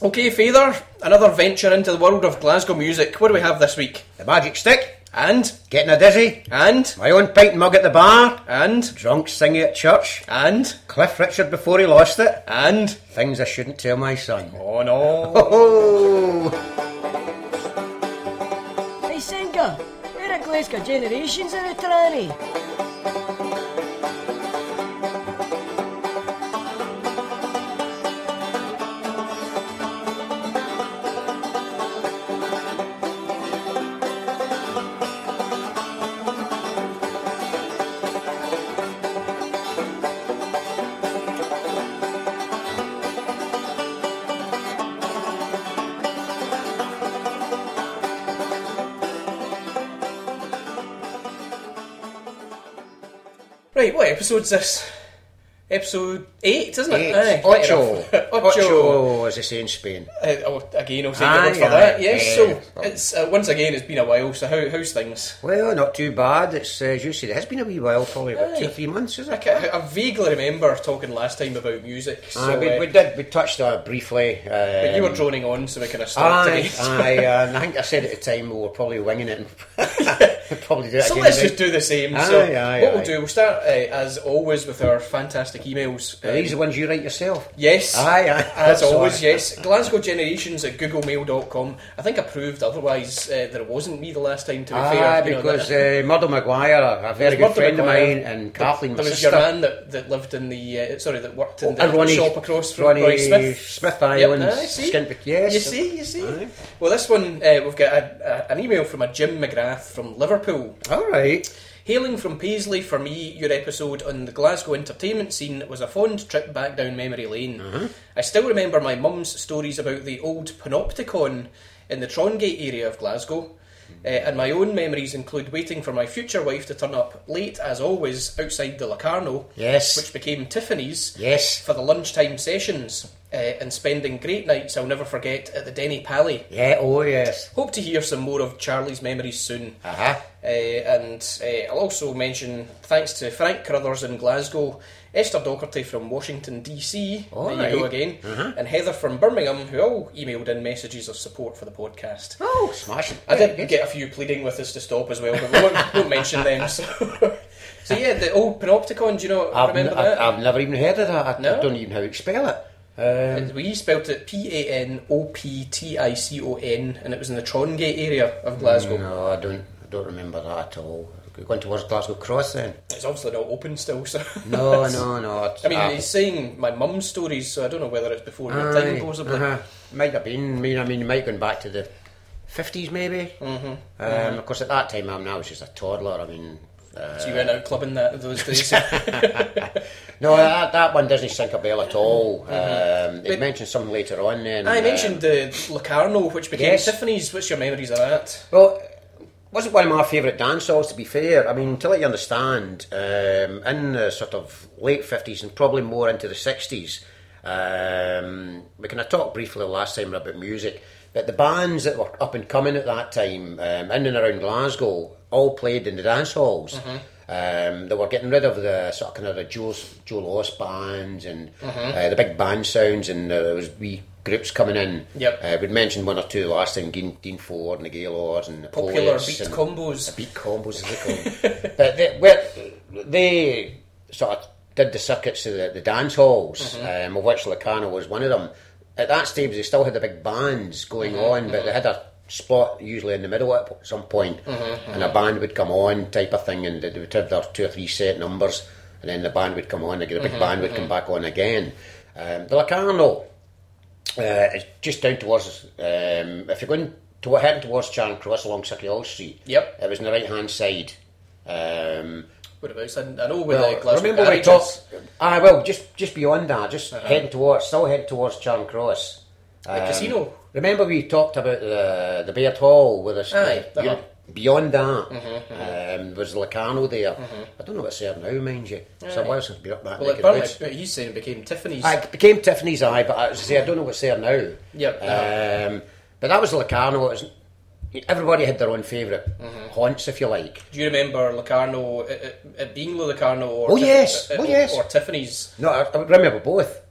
Okay, Father, another venture into the world of Glasgow music. What do we have this week? The magic stick, And, getting a dizzy, and, my own pint mug at the bar, and, drunk singing at church, and, Cliff Richard before he lost it, and. things I shouldn't tell my son. Oh no. Oh, Hey Singer, we're a Glasgow Generations in a tranny. Right, what episode's this? Episode 8, isn't it? eight, Aye, ocho. Ocho. ocho, as they say in Spain. Uh, oh, again, I'll say Aye, word for aye, that. Yes, yeah. so it's uh, once again it's been a while. So how how's things? Well, not too bad. It's uh, as you said, it has been a wee while, probably about two or three months, is it? ca- I vaguely remember talking last time about music. So, Aye, we, uh, we did. We touched on it briefly. Um, but you were droning on, so we kind of started Aye, aye, uh, and I think I said at the time we were probably winging it. Probably do it So again let's just do the same. so Aye, aye, what we'll do, we'll start uh, as always with our fantastic emails. These are the ones you write yourself? Yes. Aye, aye. As always, yes. Glasgow Generations at googlemail.com. I think I proved otherwise uh, that it wasn't me the last time, to be Ah, fair. you know, because uh, Murdo Maguire, a very good Murdo friend Maguire. of mine, and Kathleen, there was your man that, that lived in the, uh, sorry, that worked in the and Ronnie, shop across from Ronnie Roy Smith. Smith Yep, Islands, aye, see? Yes. You see, you see. Aye. Well, this one, uh, we've got a, a, an email from a Jim McGrath from Liverpool. All right. Hailing from Paisley, for me, your episode on the Glasgow entertainment scene was a fond trip back down memory lane. I still remember my mum's stories about the old Panopticon in the Trongate area of Glasgow. Uh, and my own memories include waiting for my future wife to turn up late, as always, outside the Locarno, Yes. which became Tiffany's, Yes. for the lunchtime sessions, uh, and spending great nights I'll never forget at the Denny Pally. Yeah, oh yes. Hope to hear some more of Charlie's memories soon. Uh-huh. Uh, and uh, I'll also mention thanks to Frank Carruthers in Glasgow, Esther Docherty from Washington DC, All there you go again, Uh-huh. and Heather from Birmingham, who all emailed in messages of support for the podcast. Oh, smashing. I did get a few pleading with us to stop as well, but we won't, won't mention them. So. so yeah, the old Panopticon, do you know? I've, remember n- that? I've, I've never even heard of that. I, No? I don't even know how to spell it. Um, we spelt it P A N O P T I C O N, and it was in the Trongate area of Glasgow. no, I don't. I don't remember that at all. Going towards Glasgow Cross then? It's obviously not open still, so. No, no, no. I mean, ah, he's saying my mum's stories, so I don't know whether it's before your time, aye, possibly. uh-huh. Might have been. I mean, I mean, it might have gone back to the fifties, maybe. Mm-hmm. Um, Of course, at that time, I'm now was just a toddler. I mean, uh, So you went out clubbing that those days. no, that, that one doesn't sink a bell at all. Um, But- it mentioned something later on. Then I um, mentioned the Locarno, which became Yes. Tiffany's. What's your memories of that? Well, wasn't one of my favourite dance halls, to be fair. I mean, to let you understand, um, in the sort of late 50s and probably more into the 60s, um, we kind of talked briefly last time about music, that the bands that were up and coming at that time, um, in and around Glasgow, all played in the dance halls. Um, they were getting rid of the sort of kind of the Joe, Joe Loss bands and uh, the big band sounds, and uh, there was wee groups coming in. Yep. Uh, we'd mentioned one or two last time, Dean, Dean Ford and the Gaylords and the Popular beat and combos. beat combos as they call but they, well, they sort of did the circuits of the, the dance halls, Mm-hmm. um, of which Locarno was one of them. At that stage, they still had the big bands going Mm-hmm, on, but they had a spot usually in the middle at some point, Mm-hmm, and a band would come on, type of thing, and they would have their two or three set numbers, and then the band would come on, the Mm-hmm, big band would come back on again. Um, the Locarno uh, is just down towards, um, if you're going to heading towards Charing Cross along Sauchiehall Street, Yep. it was on the right hand side. Um, Whereabouts? I, I know where well, the Glasgow remember we talked. Ah, well, just just beyond that, just Uh-huh. heading towards, still heading towards Charing Cross. The Um, casino. Remember we talked about the the Beard Hall with us. Aye, uh, uh-huh. Beyond that, um, was Locarno there. I don't know what's there now, mind you. So Aye. while since been up that Well, the woods. he's saying it became Tiffany's. Aye, it became Tiffany's Eye, but I say, I don't know what's there now. Yep. Um, but that was Locarno. It was, everybody had their own favorite Mm-hmm. haunts, if you like. Do you remember Locarno, it, it, it being Locarno or Oh, Tif- yes. uh, Oh, or- yes. or Tiffany's? No, I, I remember both.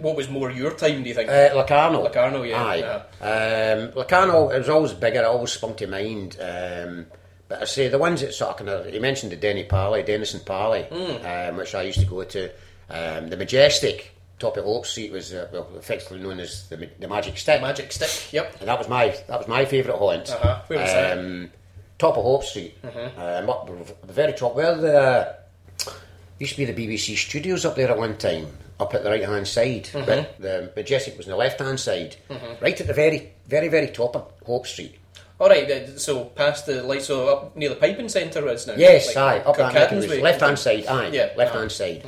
What was more your time? Do you think? Uh, Locarno. Locarno, yeah. Aye. yeah. Um, Locarno, it was always bigger, it always sprung to mind. Um, but I say the ones that sort of kind of, he mentioned the Denny Parley, Dennistoun Pally, Hmm. um, which I used to go to. Um, the Majestic, top of Hope Street, was uh, well, effectively known as the, the Magic Stick. Magic stick. Yep. and that was my that was my favourite haunt. Uh-huh. Where was that? um, Top of Hope Street, um, up the very top where the used to be the BBC studios up there at one time, up at the right hand side. But the Majestic was on the left hand side, right at the very very very top of Hope Street. All right. So past the light, so up near the piping centre is now. Yes, Like, aye, up that neck, it Kirkcaldy's was way. left hand side, aye, Yeah, left uh-huh. hand side,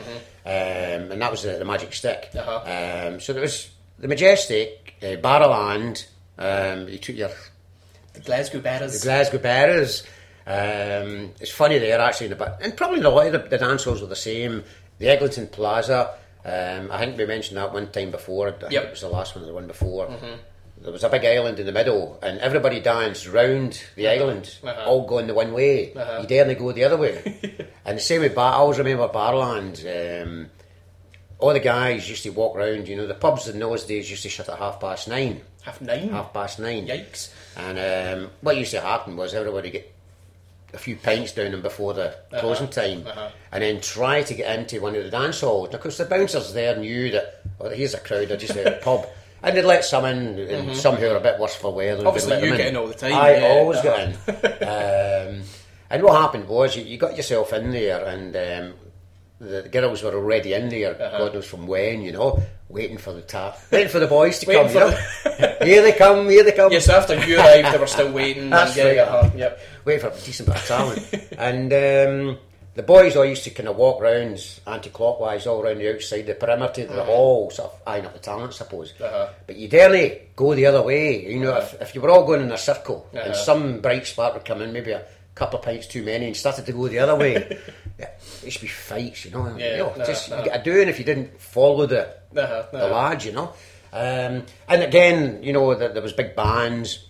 um, and that was the, the magic stick. Uh-huh. Um, so there was the Majestic, uh, Barrowland. Um, you took your The Glasgow batters the Glasgow Bearers. Um, it's funny there actually, in the, and probably a lot of the, the dance halls were the same. The Eglinton Plaza. Um, I think we mentioned that one time before. I think Yep. it was the last one, or the one before. There was a big island in the middle, and everybody danced round the island, Uh-huh. all going the one way. You daren't go the other way. and the same with Bar. I always remember Barland. Um, all the guys used to walk round. You know, the pubs in those days used to shut at half past nine. Half nine. Half past nine. Yikes. And um, what used to happen was everybody get a few pints down them before the closing time, uh-huh. and then try to get into one of the dance halls. Of course, the bouncers there knew that well, here's a crowd, they're just at a pub. And they'd let some in, and some who are a bit worse for wear. Mm-hmm. Obviously you get in all the time, I yeah. always got in. um, and what happened was you, you got yourself in there, and um, the, the girls were already in there. Uh-huh. God knows from when, you know, waiting for the tap, waiting for the boys to come. You know, here they come, here they come. Yes, after you arrived, they were still waiting. That's and, right. uh-huh, Yep. Wait for a decent bit of talent. and um, the boys all used to kind of walk round anti-clockwise all around the outside the perimeter of the hall, sort of eyeing up the talent, I suppose. Uh-huh. But you daren't go the other way. You know, if, if you were all going in a circle and Uh-huh. some bright spark would come in, maybe a couple of pints too many, and started to go the other way, yeah, it used to be fights, you know. Yeah, you know, no, just you get a doing if you didn't follow the Uh-huh, the uh-huh. lads, you know. Um, and again, you know, there, there was big bands.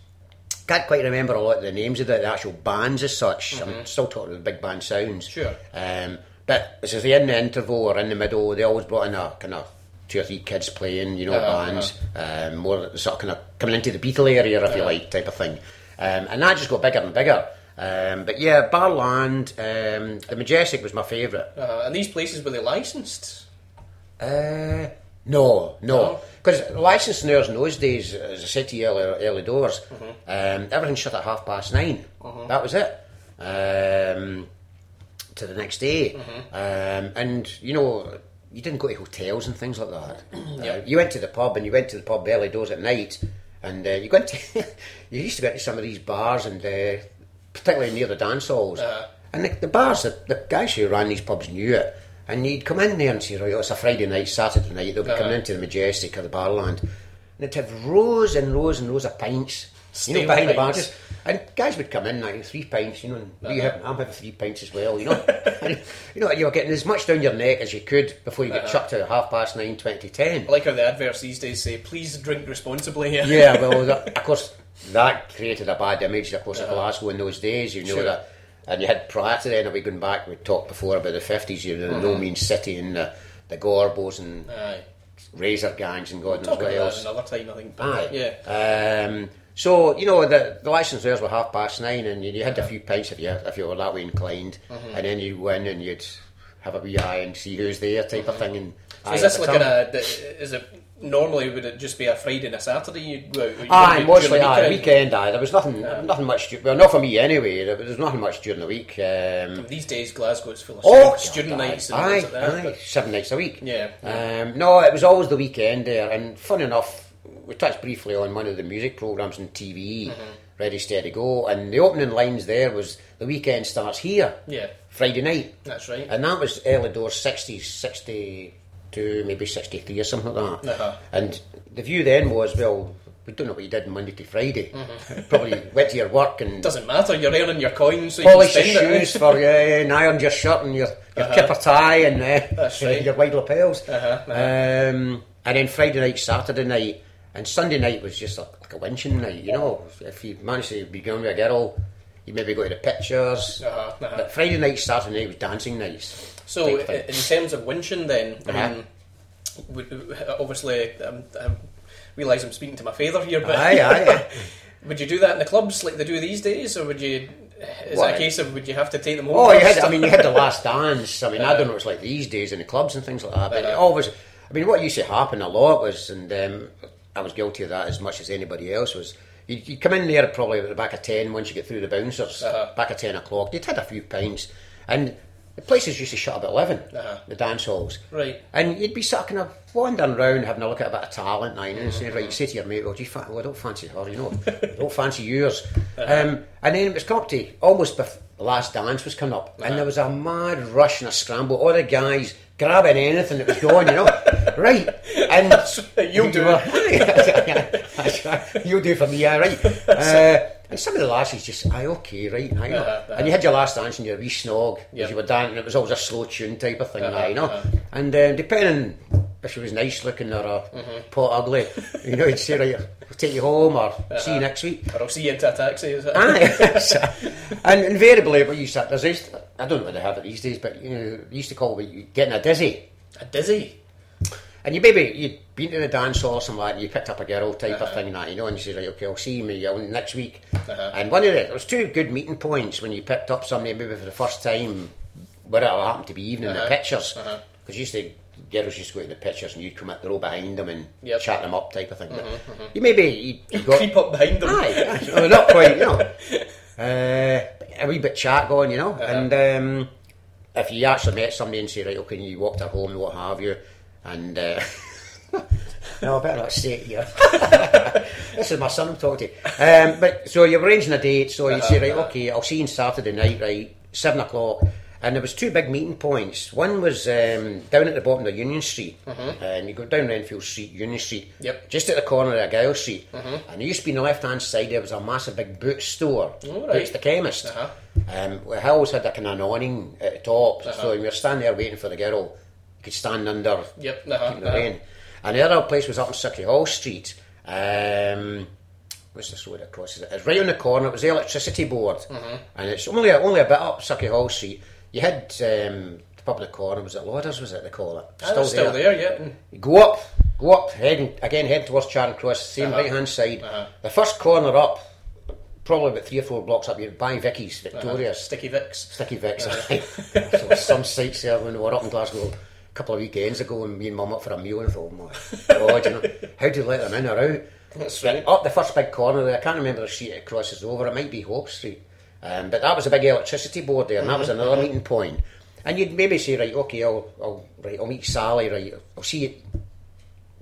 Can't quite remember a lot of the names of the, the actual bands as such. I'm still talking about the big band sounds. Mm-hmm. Sure. Um, but as if they in the interval or in the middle, they always brought in a kind of two or three kids playing, you know, Uh-huh, bands. Um, more sort of kind of coming into the Beatle area, if you like, type of thing. Um, and that just got bigger and bigger. Um, but yeah, Barland, um, the Majestic was my favourite. Uh, and these places were they licensed? Uh, no, no. No? Because licensors in those days, as I said to you earlier, early doors, Mm-hmm. um, everything shut at half past 9 That was it. Um, to the next day. Mm-hmm. Um, and, you know, you didn't go to hotels and things like that. Yeah. Uh, you went to the pub and you went to the pub early doors at night and uh, you went to, you used to go to some of these bars and uh, particularly near the dance halls. Uh-huh. And the, the bars, the, the guys who ran these pubs knew it. And you'd come in there and say, right, oh, it's a Friday night, Saturday night, they'll be coming Uh-huh. into the Majestic or the Barland. And they'd have rows and rows and rows of pints, you know, behind the pints. bars. And guys would come in, like, three pints, you know, and Uh-huh. you have, I'm having three pints as well, you know. and, you know, you were getting as much down your neck as you could before you get Uh-huh. chucked out at half past nine, twenty ten. I like how the adverts these days say, "Please drink responsibly." Here. Yeah, well, that, of course, that created a bad image, of course, of Glasgow in those days. You know Sure. that, and you had prior to then, we going back, we talked before about the fifties. You know, the no means city and the, the Gorbals and Aye. razor gangs and God knows Talk what about that else. another time, I think. but, Aye. Yeah. Um, so you know the the license licensors were half past nine, and you, you had a few pints if you if you were that way inclined, Mm-hmm. and then you win and you'd have a wee eye and see who's there type of thing. And Mm-hmm. So is this the like a? Is it normally would it just be a Friday and a Saturday you'd go out? You'd aye, mostly aye, weekend aye. There was nothing, yeah. nothing much. Well, not for me anyway. There was nothing much during the week. Um, These days, Glasgow is full of oh, student God, nights. Aye, and aye, like that, aye seven nights a week. Yeah. Um, no, it was always the weekend there, and fun enough, we touched briefly on one of the music programs on TV. Mm-hmm. Ready, steady, go, and the opening lines there was the weekend starts here. Yeah, Friday night. That's right, and that was early doors, 60s, 60 to maybe 63 or something like that. Uh-huh. And the view then was, well, we don't know what you did Monday to Friday. Mm-hmm. Probably went to your work and doesn't matter. You're earning your coins. So polish you your shoes for you, eh, and iron your shirt and your your uh-huh. kipper tie and uh, right. your wide lapels. Uh-huh, uh-huh. Um, and then Friday night, Saturday night, and Sunday night was just like, like a winching night. You know, if you managed to be going with a girl, you maybe go to the pictures. Uh-huh, uh-huh. But Friday night, Saturday night was dancing nights. So, type i- thing. in terms of winching, then, I Uh-huh. mean, would, obviously, um, I realise I'm speaking to my father here, but Aye, aye, would you do that in the clubs like they do these days, or would you? Is it a case of would you have to take them home? Oh, you had. I mean, you had the last dance. I mean, I don't know what it's like these days in the clubs and things like that, but it always, I mean, what used to happen a lot was, and um, I was guilty of that as much as anybody else, was you'd, you'd come in there probably at the back of 10 once you get through the bouncers, Uh-huh. back at 10 o'clock, you'd had a few pints, and the places used to shut up at 11, Uh-huh. the dance halls. Right. And you'd be sort of kind of wandering around having a look at a bit of talent and Mm-hmm. say, right, you say to your mate, well, do you fa- well, I don't fancy her, you know, I don't fancy yours. Uh-huh. Um, and then it was come up to almost bef- the last dance was coming up, Uh-huh. and there was a mad rush and a scramble, all the guys grabbing anything that was going, you know, right. And You'll do right. You'll do for me, yeah, right. Uh, and some of the lasses just, aye, okay, right, aye, no. Uh-huh, And you had your last dance and your wee snog Yep. as you were dancing. It was always a slow tune type of thing, Uh-huh, aye, you know. uh-huh. And um, depending if she was nice looking or a Mm-hmm. pot ugly, you know, he'd say, right, I'll take you home or see you next week. Or I'll see you into a taxi. Is it? Aye. And invariably, what you said, there's I don't know what they have it these days, but you know, they used to call it getting a dizzy. A dizzy. And you maybe you'd been to the dance hall or something like that, and you picked up a girl type Uh-huh. of thing, and that you know, and you say, right, okay, I'll see me uh, next week. And one of the there was two good meeting points when you picked up somebody maybe for the first time, where it happened to be even in the Uh-huh. pictures, Uh-huh. because used to girls used to go to the pictures and you'd come up the row behind them and Yep. chat them up type of thing. But you maybe you, you got Creep up behind them. Aye, aye. Well, not quite, you know. Uh, a wee bit chat going, you know. Uh-huh. And um, if you actually met somebody and say, right, okay, you walked her home and what have you, and. Uh, no, I better not say it here. this is my son I'm talking to. Um, but so you're arranging a date, so you say, right, okay, I'll see you on Saturday night, right, seven o'clock. And there was two big meeting points. One was um, down at the bottom of Union Street, and you go down Renfield Street, Union Street, Yep. just at the corner of Gile Street. And there used to be on the left hand side there was a massive big boot store, Oh, right. Boots the chemist. Uh-huh. Um, we always had a kind of awning at the top, so we were standing there waiting for the girl, could stand under, Yep, uh-huh, the uh-huh. rain. And the other place was up in Sauchiehall Street. Um, what's this road across? It's right on the corner. It was the electricity board, Mm-hmm. and it's only a, only a bit up Sauchiehall Street. You had um, the pub in the corner. Was it Lauders? Was it they call it? Ah, that's still there, yeah. Mm. You go up, go up, heading again, heading towards Charing Cross, same Uh-huh. right hand side. Uh-huh. The first corner up, probably about three or four blocks up, you buy Vicky's, Victoria's, Sticky Vicks. Sticky Vicks. so some sights there when we were up in Glasgow a couple of weekends ago, and me and Mum up for a meal, and I thought, oh my God, you know, how do you let them in or out? That's right. Up the first big corner there, I can't remember the street it crosses over. It might be Hope Street, um, but that was a big electricity board there, and that was Mm-hmm. another meeting point. And you'd maybe say, right, okay, I'll, I'll, right, I'll meet Sally, right, I'll see you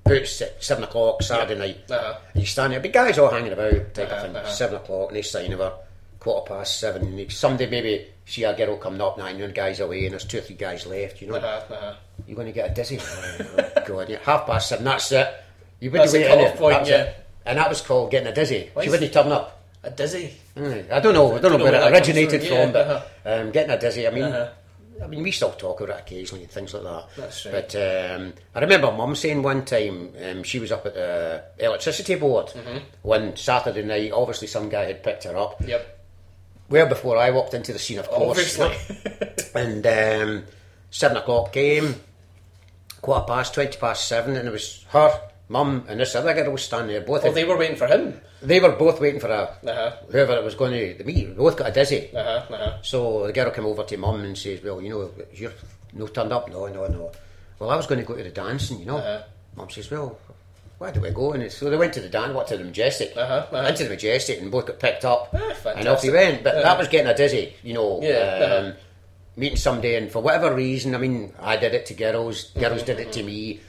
boots at seven o'clock Saturday night. Uh-huh. And you stand there, but guys all hanging about, type Uh-huh, of thing. uh-huh. Seven o'clock, and they sign of her, quarter past seven. And you- someday maybe see a girl coming up, nine and guys away, and there's two or three guys left. You know, Uh-huh, uh-huh. you're going to get a dizzy. oh, God, yeah. half past seven. That's it. You wouldn't wait in it. point, yeah. it. And that was called getting a dizzy. Why She wouldn't turn up. A dizzy. Mm, I don't know. I don't, know know where where it originated from, from, yeah, but uh-huh. um, getting a dizzy. I mean, Uh-huh. I mean, we still talk about it occasionally and things like that. That's right. But um, I remember Mum saying one time um, she was up at the electricity board Mm-hmm. one Saturday night. Obviously, some guy had picked her up Yep. Well before I walked into the scene, of course. And um, seven o'clock came, quarter past, twenty past seven, and it was her, Mum, and this other girl was standing there. Both well, of- they were waiting for him. they were both waiting for a Uh-huh. whoever it was going to the meet. They both got a dizzy. Uh-huh, uh-huh. So the girl came over to mum and says, "Well, you know, you're no turned up. No, no, no. Well, I was going to go to the dancing, you know." Uh-huh. Mum says, "Well, where do we go?" And so they went to the what to the Majestic, Uh-huh, uh-huh. into the Majestic, and both got picked up, Ah, and off they went. But Uh-huh. that was getting a dizzy, you know. Yeah, uh-huh. Um, Meeting somebody, and for whatever reason, I mean, I did it to girls, girls did it to me,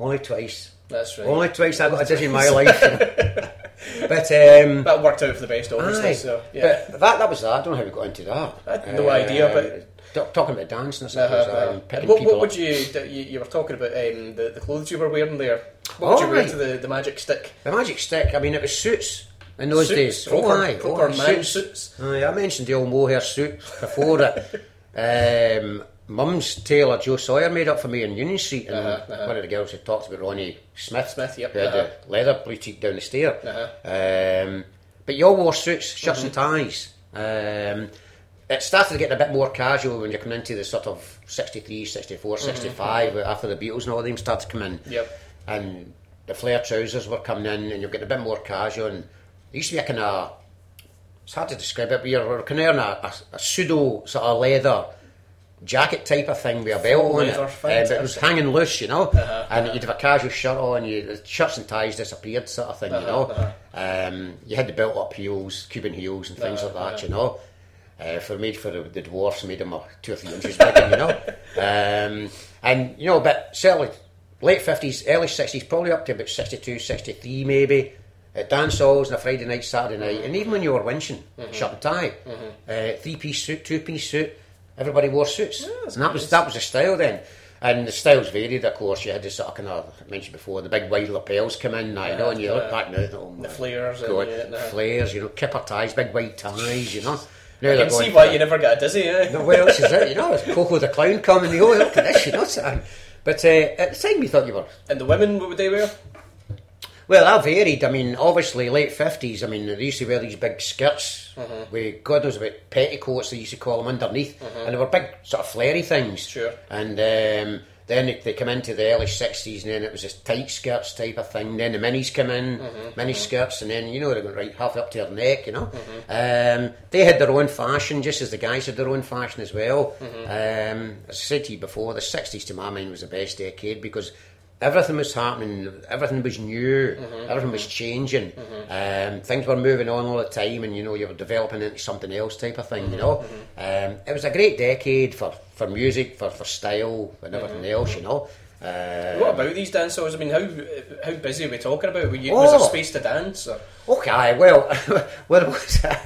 only twice. Mm-hmm. That's right. Only twice I got a dizzy in my life. but um, That worked out for the best, obviously. Aye, So yeah. but that that was that. I don't know how we got into that. I had no idea, but- t- talking about dancing, I Uh-huh, suppose, uh-huh. and What, what would you, you? You were talking about um, the, the clothes you were wearing there. What would Oh, you wear to the, the magic stick? The magic stick. I mean, it was suits in those Suits, days. proper- oh, aye, proper oh, man suits. suits. Aye, I mentioned the old mohair suit before it. Um, Mum's tailor Joe Sawyer made up for me in Union Street, and Uh-huh, uh-huh. one of the girls had talked about Ronnie Smith. Smith, yep, who had uh-huh. the leather boutique down the stair. Uh-huh. Um, but you all wore suits, shirts and Mm-hmm. ties. Um, it started getting a bit more casual when you come into the sort of 63, 64, 65, after the Beatles and all of them started to come in. Yep. And the flare trousers were coming in, and you're getting a bit more casual. And it used to be a kind of, it's hard to describe it, but you're kind of in a, a, a pseudo sort of leather jacket type of thing with a belt on it. Uh, but it was hanging loose, you know. Uh-huh, and you'd have a casual shirt on, you, the shirts and ties disappeared, sort of thing, you know. Uh-huh, Um, you had the built up heels, Cuban heels, and things Uh-huh, like that, you know. Uh, for me, for the, the dwarfs, made them uh, two or three inches bigger, you know. Um, and you know, but certainly late fifties, early sixties, probably up to about 62, 63 maybe. At dance halls on a Friday night, Saturday night, and even when you were winching, Mm-hmm. shirt and tie, uh, three piece suit, two piece suit, everybody wore suits, that's and that was that was the style then. And the styles varied, of course. You had the sort of kind of I mentioned before, the big wide lapels come in, now, you know, and you look back now, oh, The flares and God, yeah, nah. flares, you know, kipper ties, big wide ties, you know. Now I can see why you never get a dizzy, eh? no, well, this is it, you know. It's Coco the Clown coming, you know, look at this, you know. so- But uh, at the time, we thought you were. And the women, what would they wear? Well, that varied. I mean, obviously, late 50s, I mean, they used to wear these big skirts Mm-hmm. with, God knows about petticoats, they used to call them underneath. And they were big, sort of flary things. Sure. And um, then they, they come into the early 60s, and then it was this tight skirts type of thing. Then the minis come in, Mm-hmm. mini skirts, and then, you know, they're going right half up to their neck, you know. Um, they had their own fashion, just as the guys had their own fashion as well. Mm-hmm. Um, as I said to you before, the 60s to my mind was the best decade because everything was happening, everything was new, mm-hmm. everything was mm-hmm. changing. Mm-hmm. Um, things were moving on all the time, and you know, you were developing into something else type of thing, you know. Um, it was a great decade for, for music, for, for style, and everything else, you know. Uh, What about these dance halls? I mean, how how busy are we talking about? Were you, Was Oh. there space to dance? Or? Okay, well, well, was uh,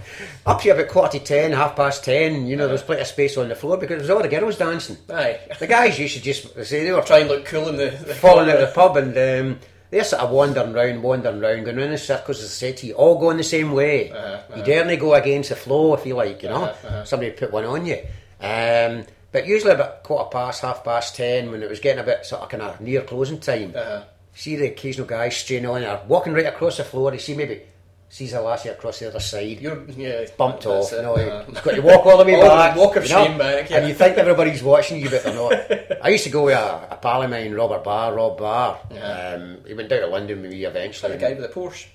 up to about quarter to ten, half past ten. You know, there was plenty of space on the floor because there was all the girls dancing. Aye. The guys used to just say they were Try and look cool in the, the falling out of the pub and um, they're sort of wandering round, wandering round, going round in circles, as I said to you, all going the same way. You daren't go against the flow if you like, you know. Somebody put one on you. Um, but usually about quarter past, half past ten, when it was getting a bit sort of kind of near closing time, Uh-huh. see the occasional guy straying on or walking right across the floor, you see maybe sees a lassie across the other side. You're yeah, Bumped off, it, you know, uh-huh. he's got to walk all the way All back. walk of you know, shame back, yeah. And you think everybody's watching you, but they're not. I used to go with a, a pal of mine, Robert Barr, Rob Barr. Yeah. Um, he went down to London with me eventually. the guy with the Porsche.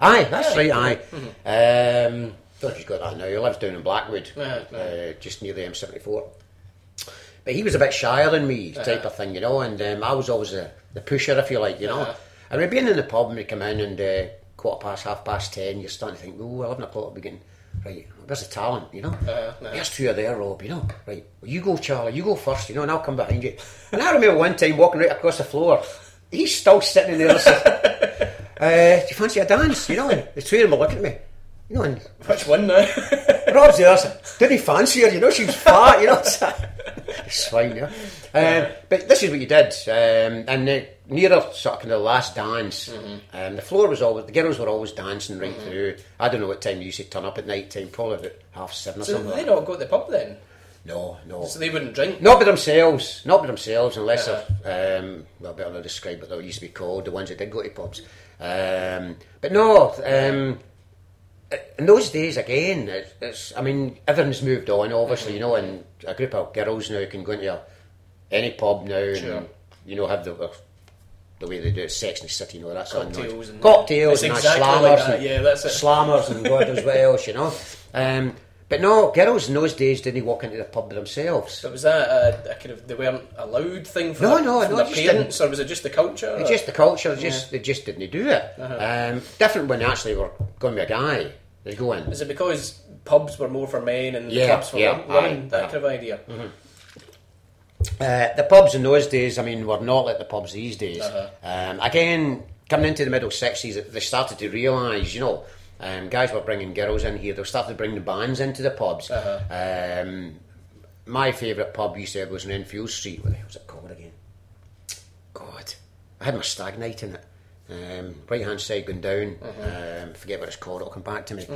Aye, that's Yeah, right, aye. Um, don't know if he's got that now. He lives down in Blackwood, Yeah, yeah. uh, just near the M74. But he was a bit shyer than me, Uh-huh. type of thing, you know, and um, I was always the, the pusher, if you like, you know. Uh-huh. And we'd been in the pub and we'd come in and uh, quarter past, half past ten, you're starting to think, oh, 11 o'clock will begin. Right, where's the talent, you know? Uh-huh, uh-huh. There's two of there, Rob, you know? Right, well, you go, Charlie, you go first, you know, and I'll come behind you. And I remember one time walking right across the floor, he's still sitting in there. uh, do you fancy a dance? You know, and the two of them were looking at me. You know, and Which one now? Rob's there, saying, didn't he fancy her? You know, she was fat, you know. it's fine, yeah. Um, but this is what you did. Um, and uh, nearer sort of kind of last dance, um, the floor was always, the girls were always dancing right through. I don't know what time you used to turn up at night time, probably about half seven or something. so something. they like. not go to the pub then? No, no. So they wouldn't drink? Not by themselves, not by themselves, unless they're, um, well, better not describe what they used to be called, the ones that did go to pubs. Um, but no, um, in those days, again, it, it's, I mean, everything's moved on, obviously, you know, and a group of girls now can go into any pub now Sure. and, you know, have the, the way they do it, Sex in the City, you know, that sort of Cocktails noise. and- Cocktails It's and exactly slammers like and, yeah, that's it. slammers and God knows what else, you know. Um, but no, girls in those days didn't walk into the pub themselves. So was that a, a kind of they weren't allowed thing for No, their, no, no, their parents, or was it just the culture? It's or- just the culture. Just they just didn't do it. Uh-huh. Um, different when they actually were going with a guy. They go in. Is it because pubs were more for men and Yeah, clubs for yeah, women? aye, that yeah. kind of idea. Uh, the pubs in those days, I mean, were not like the pubs these days. Uh-huh. Um, again, coming into the middle sixties, they started to realise, you know, um, guys were bringing girls in here. They started bringing the bands into the pubs. Uh-huh. Um, my favourite pub, you said, was in Renfield Street. What the hell was it called again? God, I had my stag night in it. Um, right hand side going down. Um, forget what it's called. It'll come back to me.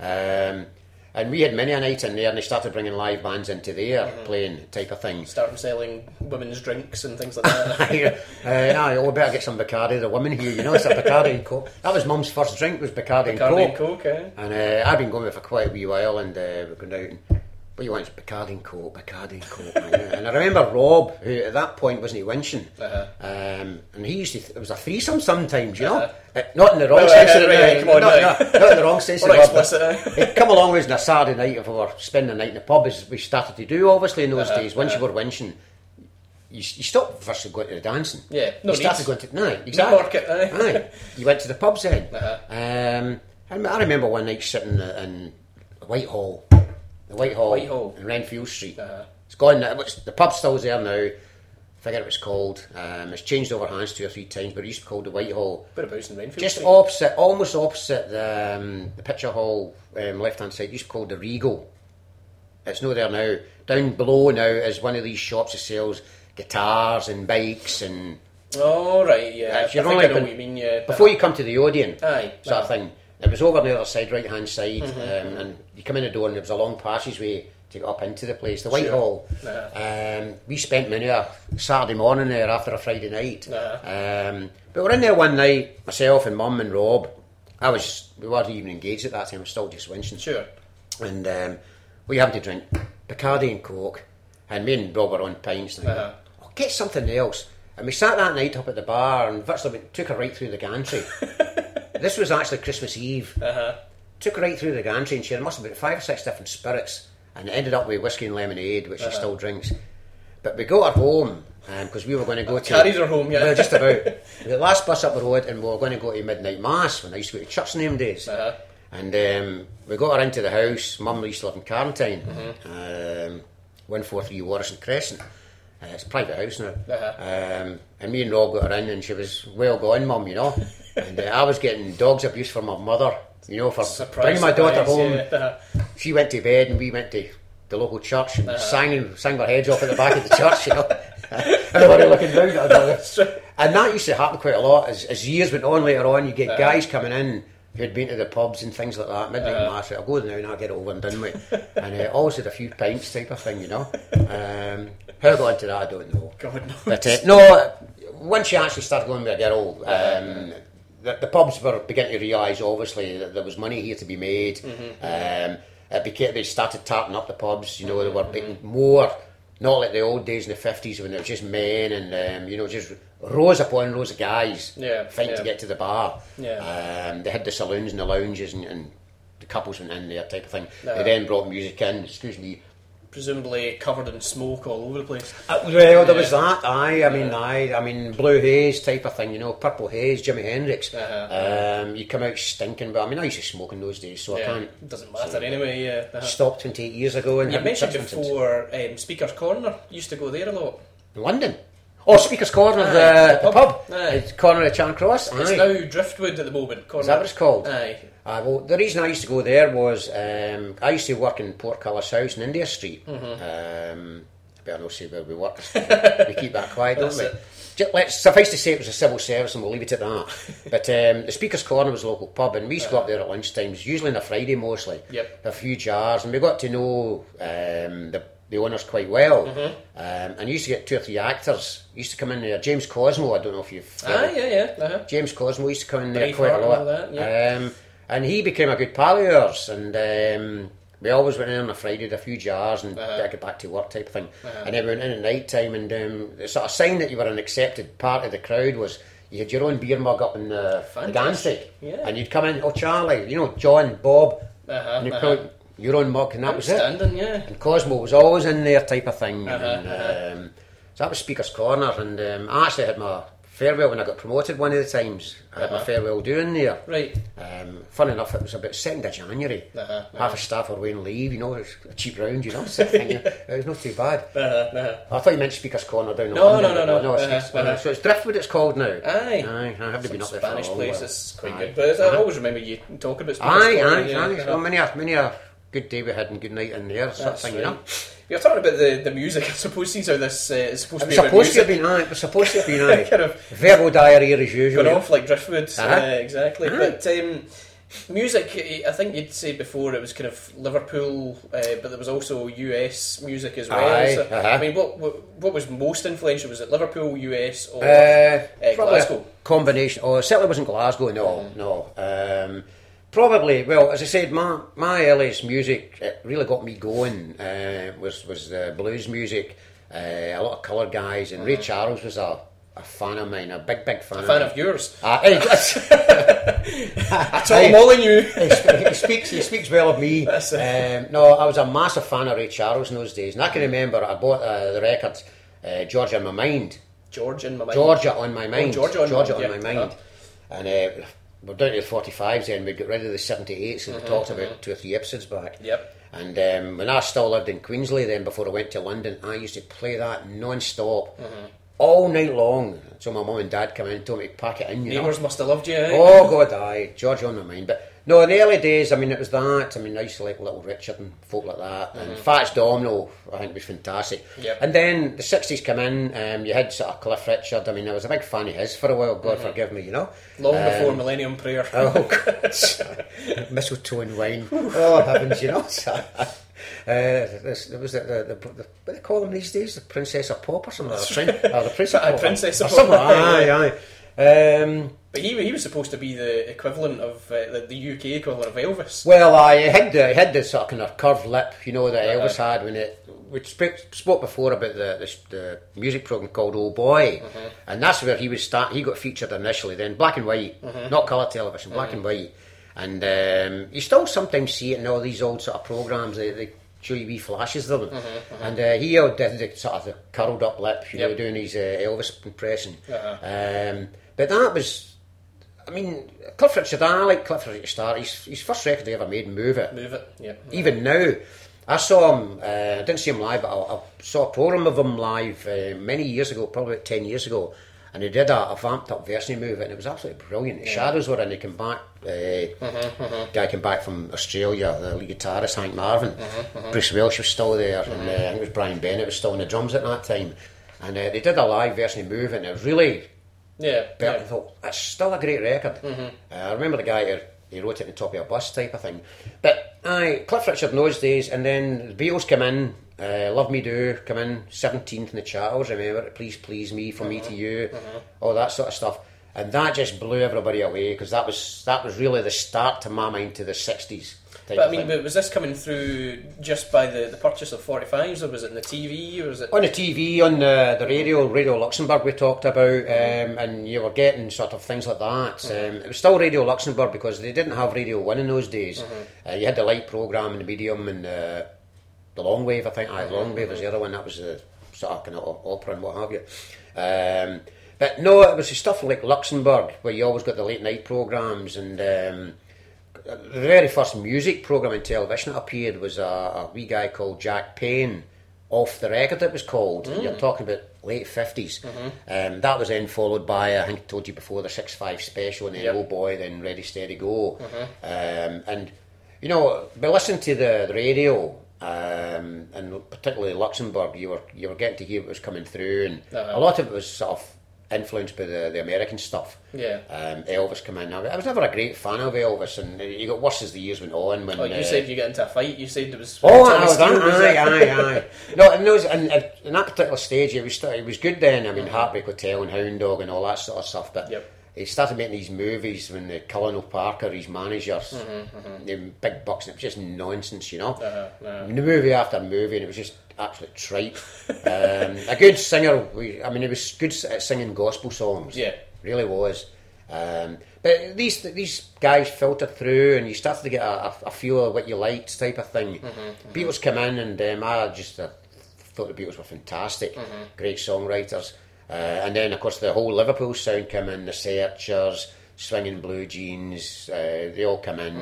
Um, and we had many a night in there, and they started bringing live bands into there, playing type of things. Starting selling women's drinks and things like that. uh, aye, oh, we better get some Bacardi. The women here, you know, it's a Bacardi and Coke. That was Mum's first drink was Bacardi, Bacardi and and Coke. Coke, eh? And uh, I've been going with for quite a wee while, and uh, we're going out and What you want is Bacardi and Coke, Bacardi and Coke. and I remember Rob, who at that point wasn't he winching, Uh-huh. um, and he used to. Th- it was a threesome sometimes, you know, Uh-huh. Uh, not in the wrong sense of the word, come on, not, right. not- not in the wrong sense of the word. but explicit, eh? He'd come along with us on a Saturday night if we were spending the night in the pub, as we started to do, obviously in those Uh-huh, days. Once you uh-huh. were winching. You, you stopped first of going to the dancing. Yeah, no you started needs. going to no exactly. market, aye. You went to the pubs then. Uh-huh. Um, and I remember one night sitting in Whitehall, the Whitehall, Whitehall. in Renfield Street. Uh-huh. It's gone. now. The pub's still there now. I forget what it's called. Um, it's changed over hands two or three times, but it used to be called the Whitehall. Whereabouts in Renfield? Just Street? opposite, almost opposite the, um, the picture hall, um, left hand side. Used to be called the Regal. It's not there now. Down below now is one of these shops that sells guitars and bikes and Oh right, yeah. If you're think only I know been- what you mean. Yeah. before you come to the Odeon, Aye, sort aye. of thing. It was over on the other side, right hand side, Mm-hmm. um, and you come in the door and there was a long passageway to get up into the place, the Whitehall. Uh-huh. Um, we spent many a Saturday morning there after a Friday night. Um, but we're in there one night, myself and Mum and Rob. I was, we weren't even engaged at that time, I was still just winching. Sure. And um, we having to drink Bacardi and Coke, and me and Rob were on pints. And Uh-huh. oh, get something else. And we sat that night up at the bar and virtually took her right through the gantry. this was actually Christmas Eve. Uh-huh. Took her right through the gantry and she had must have been five or six different spirits and it ended up with whiskey and lemonade, which Uh-huh. she still drinks. But we got her home because we were going to go to. Carries her home, yeah. Well, just about. the last bus up the road and we were going to go to midnight mass when I used to go to church in them days. Uh-huh. And um, we got her into the house. Mum used to live in Carntyne, Mm-hmm. um, 143 Warrison Crescent. Uh, it's a private house now. Uh-huh. Um, and me and Rob got her in, and she was well gone, Mum, you know. And uh, I was getting dog's abuse from my mother, you know, for Surprise, bringing my daughter home. yeah. Uh-huh. She went to bed, and we went to the local church and Uh-huh. sang, sang our heads off at the back of the church, you know. Everybody looking down at us. And that used to happen quite a lot. As, as years went on later on, you get guys coming in who had been to the pubs and things like that, midnight mass, I'll go there now and I'll get it over and done with. and uh, always had a few pints type of thing, you know. Um, how I got into that, I don't know. God knows. But uh, no, once you actually started going with a girl, um, the, the pubs were beginning to realise, obviously, that there was money here to be made. Um, it became, they started tarting up the pubs, you know, they were being more, not like the old days in the 50s when it was just men and, um, you know, just rows upon rows of guys Yeah, fighting to get to the bar. Yeah. Um, they had the saloons and the lounges and, and the couples went in there type of thing. Yeah. They then brought music in, excuse me, Presumably covered in smoke all over the place. Uh, well, there Yeah. was that. Aye, I mean, aye, I mean, blue haze type of thing. You know, purple haze, Jimi Hendrix. Uh-huh. Um, you come out stinking, but I mean, I used to smoke in those days, so I yeah. can't. Doesn't matter anyway. Yeah. Uh-huh. Stopped 28 years ago, and You mentioned touched them since. before um, Speaker's Corner. Used to go there a lot. London. Oh, Speaker's Corner, Aye, the, the the pub. pub. Aye. It's corner of Charing Cross. It's Aye. now Driftwood at the moment. Corner. Is that what it's called? Aye. Uh, well, the reason I used to go there was um, I used to work in Portcullis House in India Street. Mm-hmm. Um, I better not say where we work. we keep that quiet, don't we? Just, let's suffice to say it was a civil service, and we'll leave it at that. but um, the Speaker's Corner was a local pub, and we used to go up there at lunchtimes, usually on a Friday mostly. Yep. A few jars, and we got to know um, the the owners quite well. Mm-hmm. Um, and used to get two or three actors. Used to come in there. James Cosmo, I don't know if you've. Aye, yeah, yeah. Uh-huh. James Cosmo used to come in there Braveheart quite a lot. that, yeah. um, and he became a good pal of ours, and um, we always went in on a Friday, had a few jars, and Uh-huh. get back to work type of thing. And then we went in at night time, and um, the sort of sign that you were an accepted part of the crowd was you had your own beer mug up in the, the Yeah. and you'd come in, oh Charlie, you know, John, Bob, Uh-huh, and you'd uh-huh. Own mug, and that was it. Yeah. And Cosmo was always in there, type of thing. Uh-huh, and, uh-huh. um, so that was Speaker's Corner, and um, I actually had my farewell when I got promoted one of the times. I had my Uh-huh. farewell doing there. Right. Um, fun enough, it was about 2nd of January. Uh-huh, Half a staff were away on leave, you know, it was a cheap round, you know, sort of thing, you it was not too bad. Uh-huh, uh-huh. I thought you meant Speaker's Corner down No, London, no, no, but no. it's, Uh-huh, it's- uh-huh. So it's Driftwood it's called now. Aye. Aye, I haven't been up there Spanish for a place while. is quite Aye. good. But I Uh-huh. always remember you talking about Speaker's Aye, Corner. aye, aye. uh-huh. Well, many many a good day we had and good night in there, sort of That's thing, you know. You're talking about the, the music. I suppose seeing how this uh, is supposed It to was be about supposed to have been aye. It was supposed to have been aye. Kind of- verbal diarrhea as usual. Gone off like Driftwood, Uh-huh. uh, exactly. Aye. But um, music, I think you'd say before it was kind of Liverpool, uh, but there was also US music as well. Aye, So, uh-huh. I mean, what, what was most influential? Was it Liverpool, US, or Uh, uh, Glasgow? a combination. Oh, it certainly wasn't Glasgow. No, no. Um, Probably. Well, as I said, my my earliest music it really got me going uh, was was uh, blues music. Uh, a lot of coloured guys, and Ray Charles was a, a fan of mine, a big big fan. A of fan mine. of yours. Uh, hey, I told him all in you. he, sp- he speaks. He speaks well of me. Um, no, I was a massive fan of Ray Charles in those days, and I can remember I bought uh, the record uh, "Georgia in My Mind." George in my mind. Georgia on my mind. Georgia on Georgia my- on yeah. my mind. And uh, we're down to the 45s then, we got rid of the 78s and we talked about two or three episodes back. Mm-hmm, Yep. And um, when I still lived in Queenslie then, before I went to London, I used to play that non-stop Mm-hmm. all night long. So my mum and dad come in and told me to pack it in, you know. Neighbours must have loved you. eh? Oh God, aye, George on my mind. But no, in the early days, I mean, it was that. I mean, I used to like Little Richard and folk like that. And Fats Domino, I think, was fantastic. Mm-hmm. Yep. And then the sixties come in. Um, you had sort of Cliff Richard. I mean, I was a big fan of his for a while. God forgive me, you know. Long Um, before Millennium Prayer. Oh God, mistletoe and wine. Oh heavens, you know. Uh, this, there was the, the, the, the, what do they call them these days? The Princess of Pop or something? Or Prin- or the Princess of Pop. Princess of or something. Pop. Aye, aye. Um, But he, he was supposed to be the equivalent of uh, the, the UK equivalent of Elvis. Well, I had the had the sort of kind of curved lip, you know, that Uh-huh. Elvis had when it. We spoke, spoke before about the, the the music program called Old Boy, Uh-huh. and that's where he was start. He got featured initially, then black and white, Uh-huh. not colour television, black and white, and um, you still sometimes see it in all these old sort of programs. They, they show you wee flashes of them, and uh, he did the sort of the curled up lip, you know, doing his uh, Elvis impression. Uh-huh. Um, but that was I mean, Cliff Richard, I like Cliff Richard to start. His, his first record he ever made, Move It. Move it. Yeah. Even now, I saw him, uh, I didn't see him live, but I, I saw a program of him live uh, many years ago, probably about 10 years ago, and he did a, a vamped up version of Move It, and it was absolutely brilliant. The Shadows were in, he came back, uh, guy came back from Australia, the lead guitarist, Hank Marvin. Bruce Welch was still there, and uh, I think it was Brian Bennett was still on the drums at that time. And uh, they did a live version of Move It, and it was really Yeah. but I yeah. thought that's still a great record. Mm-hmm. Uh, I remember the guy who he wrote it on the top of a bus type of thing. But aye, Cliff Richard in those days, and then the Beatles come in. Uh, Love Me Do come in seventeenth in the charts. Remember, Please Please Me from Mm-hmm. Me to You, all that sort of stuff, and that just blew everybody away because that was that was really the start to my mind to the sixties. But I mean, but was this coming through just by the, the purchase of 45s, or was it in the TV, or was it? on the TV, on the, the radio, Radio Luxembourg we talked about, um, and you were getting sort of things like that. Um, it was still Radio Luxembourg because they didn't have Radio 1 in those days. Uh, you had the light programme and the medium and uh, the long wave, I think. The long wave was the other one, that was the sort of kind of opera and what have you. Um, but no, it was stuff like Luxembourg where you always got the late night programmes and. The very first music program in television that appeared was a, a wee guy called Jack Payne, off the record. It was called. You're talking about late 50s Um, that was then followed by I think I told you before the six five special, and then Yep. Oh Boy, then Ready Steady Go, um, and you know, by listening to the, the radio. Um, and particularly Luxembourg, you were you were getting to hear what was coming through, and Uh-huh. a lot of it was sort of influenced by the, the American stuff. Yeah. Um, Elvis came in. I was never a great fan of Elvis, and he got worse as the years went on. When Oh, you uh, said you get into a fight. You said there was. Oh, I was, Steele was aye, aye, aye. No, and those, and, and in that particular stage, it was it was good then. I mean, Heartbreak Hotel and Hound Dog and all that sort of stuff. But Yep. he started making these movies when the Colonel Parker, his managers, them big bucks, and it was just nonsense, you know. Uh-huh, uh-huh. The movie after movie, and it was just absolute tripe. um, a good singer, we, I mean, he was good at singing gospel songs. Yeah. really was. Um, but these these guys filtered through, and you started to get a, a, a feel of what you liked, type of thing. Beatles come in, and um, I just uh, thought the Beatles were fantastic, great songwriters. Uh, and then, of course, the whole Liverpool sound come in, the Searchers, Swinging Blue Jeans, uh, they all come in,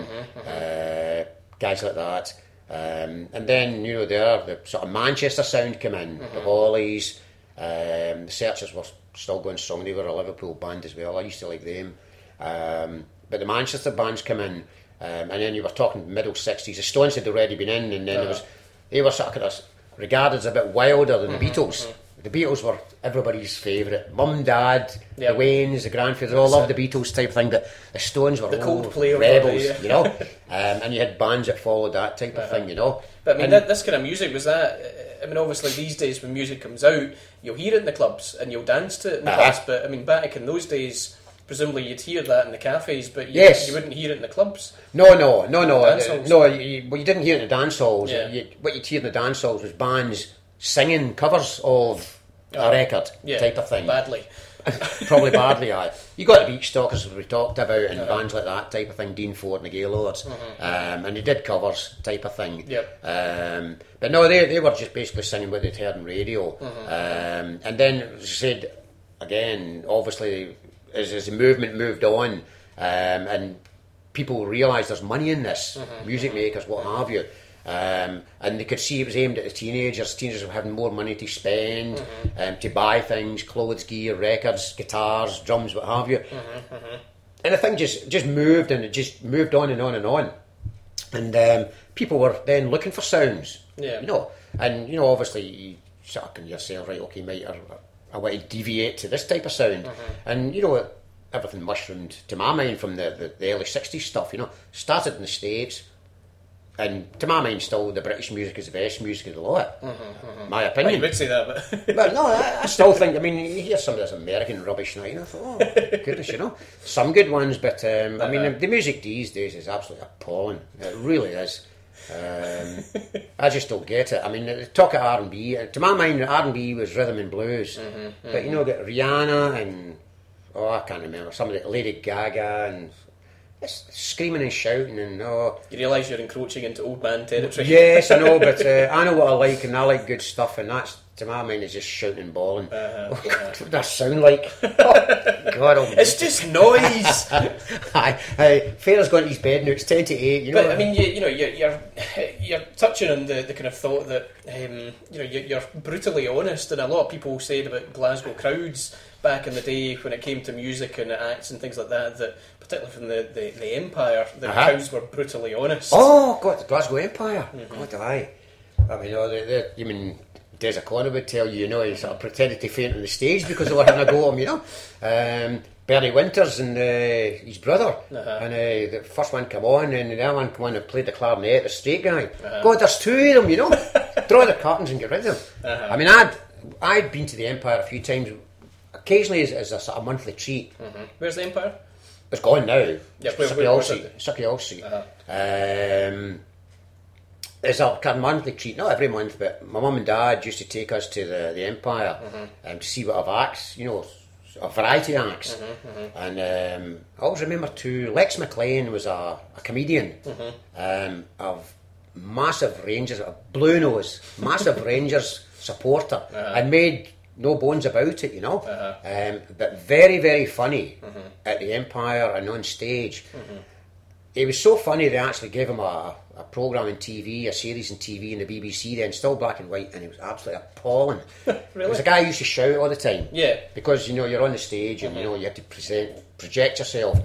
Uh, guys like that. Um, and then, you know, there, the sort of Manchester sound came in, the Hollies, um, the Searchers were still going strong, they were a Liverpool band as well, I used to like them. Um, but the Manchester bands came in, um, and then you were talking middle 60s, the Stones had already been in, and then there was, they were sort of, of regarded as a bit wilder than the Beatles. The Beatles were everybody's favourite. Mum, Dad, Yep. the Waynes, the grandfathers, all loved the Beatles type thing, but the Stones were The Coldplay rebels, the day. you know. um, and you had bands that followed that type of thing, you know. But I mean, that, this kind of music was that. I mean, obviously these days when music comes out, you'll hear it in the clubs and you'll dance to it in the Uh-huh. clubs. But I mean, back in those days, presumably you'd hear that in the cafes, but you, Yes. you wouldn't hear it in the clubs. No, no, no, no, uh, no. You, well, you didn't hear it in the dance halls. Yeah. You, what you'd hear in the dance halls was bands singing covers of a record Yeah, type of thing. Badly. Probably badly, aye. You got the Beatstalkers, as we talked about, and bands like that type of thing, Dean Ford and the Gaylords. Um, and they did covers type of thing. Yep. Um, but no, they, they were just basically singing what they'd heard on radio. Um, and then, as I said, again, obviously, as, as the movement moved on, um, and people realised there's money in this, music makers, what have you. Um, and they could see it was aimed at the teenagers. Teenagers were having more money to spend, um, to buy things, clothes, gear, records, guitars, drums, what have you. And the thing just just moved, and it just moved on and on and on. And um, people were then looking for sounds, Yeah. you know. And you know, obviously, you sort of can yourself, right? Okay, mate, I, I want to deviate to this type of sound, and you know, everything mushroomed to my mind from the, the, the early '60s stuff. You know, started in the states, and to my mind, still the British music is the best music of the lot. Mm-hmm, mm-hmm. My I opinion. would say that, but But no, I, I still think. I mean, you hear some of this American rubbish now, and I thought, oh goodness, you know, some good ones. But um, I mean, the, the music these days is absolutely appalling. It really is. Um, I just don't get it. I mean, talk of R and B. Uh, to my mind, R and B was rhythm and blues. Mm-hmm, but you know, get Rihanna and oh, I can't remember some of the Lady Gaga and it's screaming and shouting and oh. you realise you're encroaching into old man territory. Yes, I know, but uh, I know what I like, and I like good stuff, and that's to my mind is just shouting and bawling. Uh-huh, Oh, God, what does that sound like? Oh, God, almighty. It's just noise. Aye, aye. Farrah's going to his bed now. It's ten to eight. You know. But I mean, you, you know, you're, you're you're touching on the, the kind of thought that um, you know you, you're brutally honest, and a lot of people said about Glasgow crowds back in the day when it came to music and acts and things like that. That particularly from the, the, the Empire, the Uh-huh. crowds were brutally honest. Oh God, the Glasgow Empire. Mm-hmm. God, aye. I mean, oh, they, they, you mean Des O'Connor would tell you, you know, he sort of pretended to faint on the stage because they were having a go at him, you know. Um, Bernie Winters and uh, his brother, Uh-huh. and uh, the first one come on, and the other one come on and played the clarinet, the straight guy. Uh-huh. God, there's two of them, you know. Draw the curtains and get rid of them. Uh-huh. I mean, I'd I'd been to the Empire a few times, occasionally as, as a sort of monthly treat. Where's the Empire? It's gone now. Yeah, where- Sauchiehall Street. it? Sauchiehall Street. Uh-huh. Um, it's a kind of monthly treat, not every month, but my mum and dad used to take us to the, the Empire Mm-hmm. um, to see what of acts, you know, a variety of acts. Mm-hmm, And um, I always remember too, Lex McLean was a, a comedian Mm-hmm. um, of massive Rangers, a blue nose, massive Rangers supporter, Uh-huh. and made no bones about it, you know. Um, but very, very funny Mm-hmm. at the Empire and on stage. It was so funny they actually gave him a, a programme on TV, a series in TV in the BBC then, still black and white, and it was absolutely appalling. It was a guy who used to shout all the time. Yeah. Because, you know, you're on the stage and, you know, you have to present, project yourself.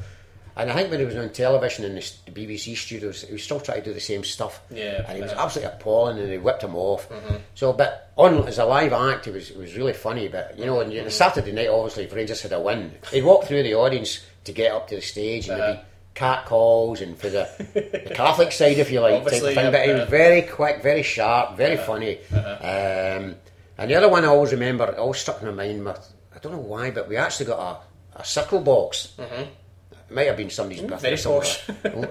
And I think when he was on television in the, BBC studios, he was still trying to do the same stuff. Yeah, And he was uh-huh. absolutely appalling and they whipped him off. Mm-hmm. So, but on as a live act, it was, it was really funny. But, you know, on the mm-hmm. Saturday night, obviously, if Rangers had a win, he'd walk through the audience to get up to the stage and there'd be uh-huh. cat calls and for the, the Catholic side, if you like, type Obviously, of thing. yeah, But he was very quick, very sharp, very uh-huh. funny. Uh-huh. Um, and the other one I always remember, it always stuck in my mind, I don't know why, but we actually got a, a circle box. It might have been somebody's birthday. very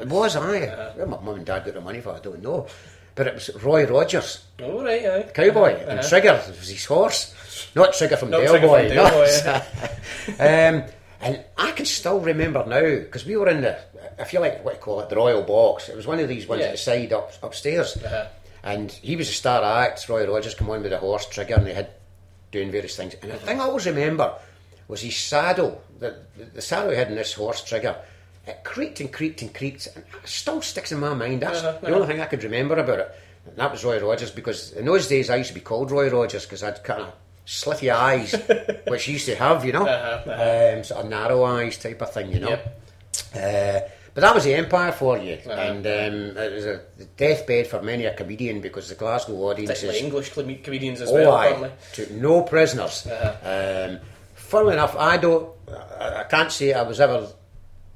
it was, aye. Where my mum and dad got the money for, I don't know. But it was Roy Rogers, All right, aye. cowboy, and Uh-huh. Trigger was his horse. Not Trigger from Not Del Boy. no. Um, and I can still remember now, because we were in the, if you like what you call it, the Royal Box. It was one of these ones Yeah. at the side up, upstairs. Uh-huh. And he was a star act, Roy Rogers come on with a horse, Trigger, and they had doing various things. And the thing I always remember was his saddle, the, the, the saddle he had in this horse, Trigger. It creaked and creaked and creaked, and it still sticks in my mind. That's Uh-huh, the only thing I could remember about it. And that was Roy Rogers, because in those days I used to be called Roy Rogers because I'd kind of slitty eyes, which he used to have, you know, Uh-huh, Um, sort of narrow eyes type of thing, you know. Yep. Uh, but that was the empire for you, Uh-huh. and um, it was a deathbed for many a comedian because the Glasgow audience Particularly English com- comedians as oh, well, apparently. took no prisoners. Uh-huh. Um, funnily enough, I don't, I, I can't say I was ever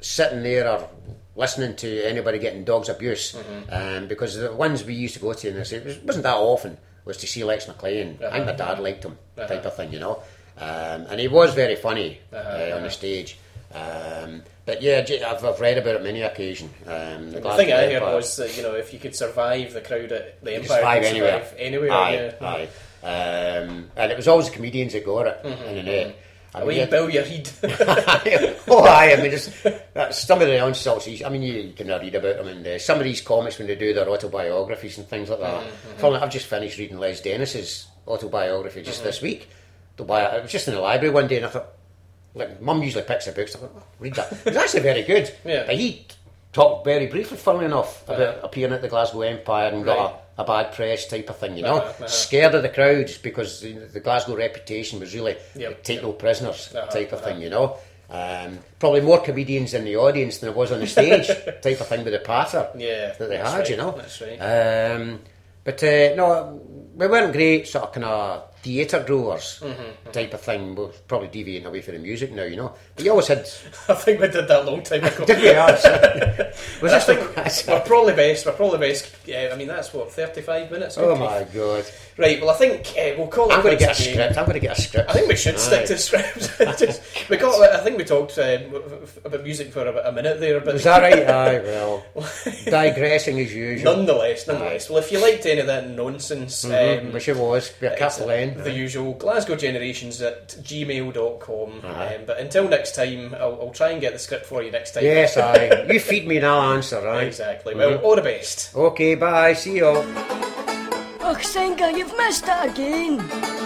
sitting there or listening to anybody getting dogs abuse, Mm-hmm. um, because the ones we used to go to, and it was- wasn't that often, was to see Lex McLean. I think my dad liked him, type of thing, you know. Um, and he was very funny uh, on the stage. Um, but yeah, I've, I've read about it many occasions Um, The Glasgow thing I heard was that you know if you could survive the crowd at the You Empire, survive anywhere. survive anywhere. Aye, yeah. aye. Um, and it was always the comedians that got it in the net. I mean, yeah- Bill you read. oh, aye. I mean, it's, that's some of the insults. I mean, you, you can read about them, and uh, some of these comics when they do their autobiographies and things like that. Funnily, I've just finished reading Les Dennis's autobiography just this week. Buy it. I was just in the library one day, and I thought, like, Mum usually picks the books. I thought, oh, read that. It was actually very good. Yeah. But he talked very briefly, funnily enough, about Uh-huh. appearing at the Glasgow Empire and got a, a bad press type of thing. You know, Uh-huh, scared of the crowds because the, the Glasgow reputation was really Yep, take no prisoners Uh-huh, type of thing. You know. Um, probably more comedians in the audience than there was on the stage, type of thing with the patter Yeah, that they had, right, you know. that's right. Um, but uh, no, we weren't great sort of kind of theatre goers Mm-hmm, type of thing. We're probably deviating away from the music now, you know. But you always had. I think we did that a long time ago. Did we? Ah, sorry. was I this we're probably best. We're probably best. Yeah, I mean that's what thirty-five minutes. Oh my god! Right. Well, I think uh, we'll call it. I'm going to get a script. I'm going to get a script. I think we should Aye. stick to scripts. Just- we got. I think we talked um, about music for about a minute there, but Is that right? Aye, well, digressing as usual. nonetheless, nonetheless. Well, if you liked any of that nonsense, Mhm, um, Wish it was. Be a careful end. the usual Glasgow Generations at gmail.com. Aye. Um, but until next time, I'll, I'll try and get the script for you next time. Yes, aye. You feed me and I'll answer, right? Exactly. Well, all the best. Okay, bye. See you all. Och, Senka, you've missed it again.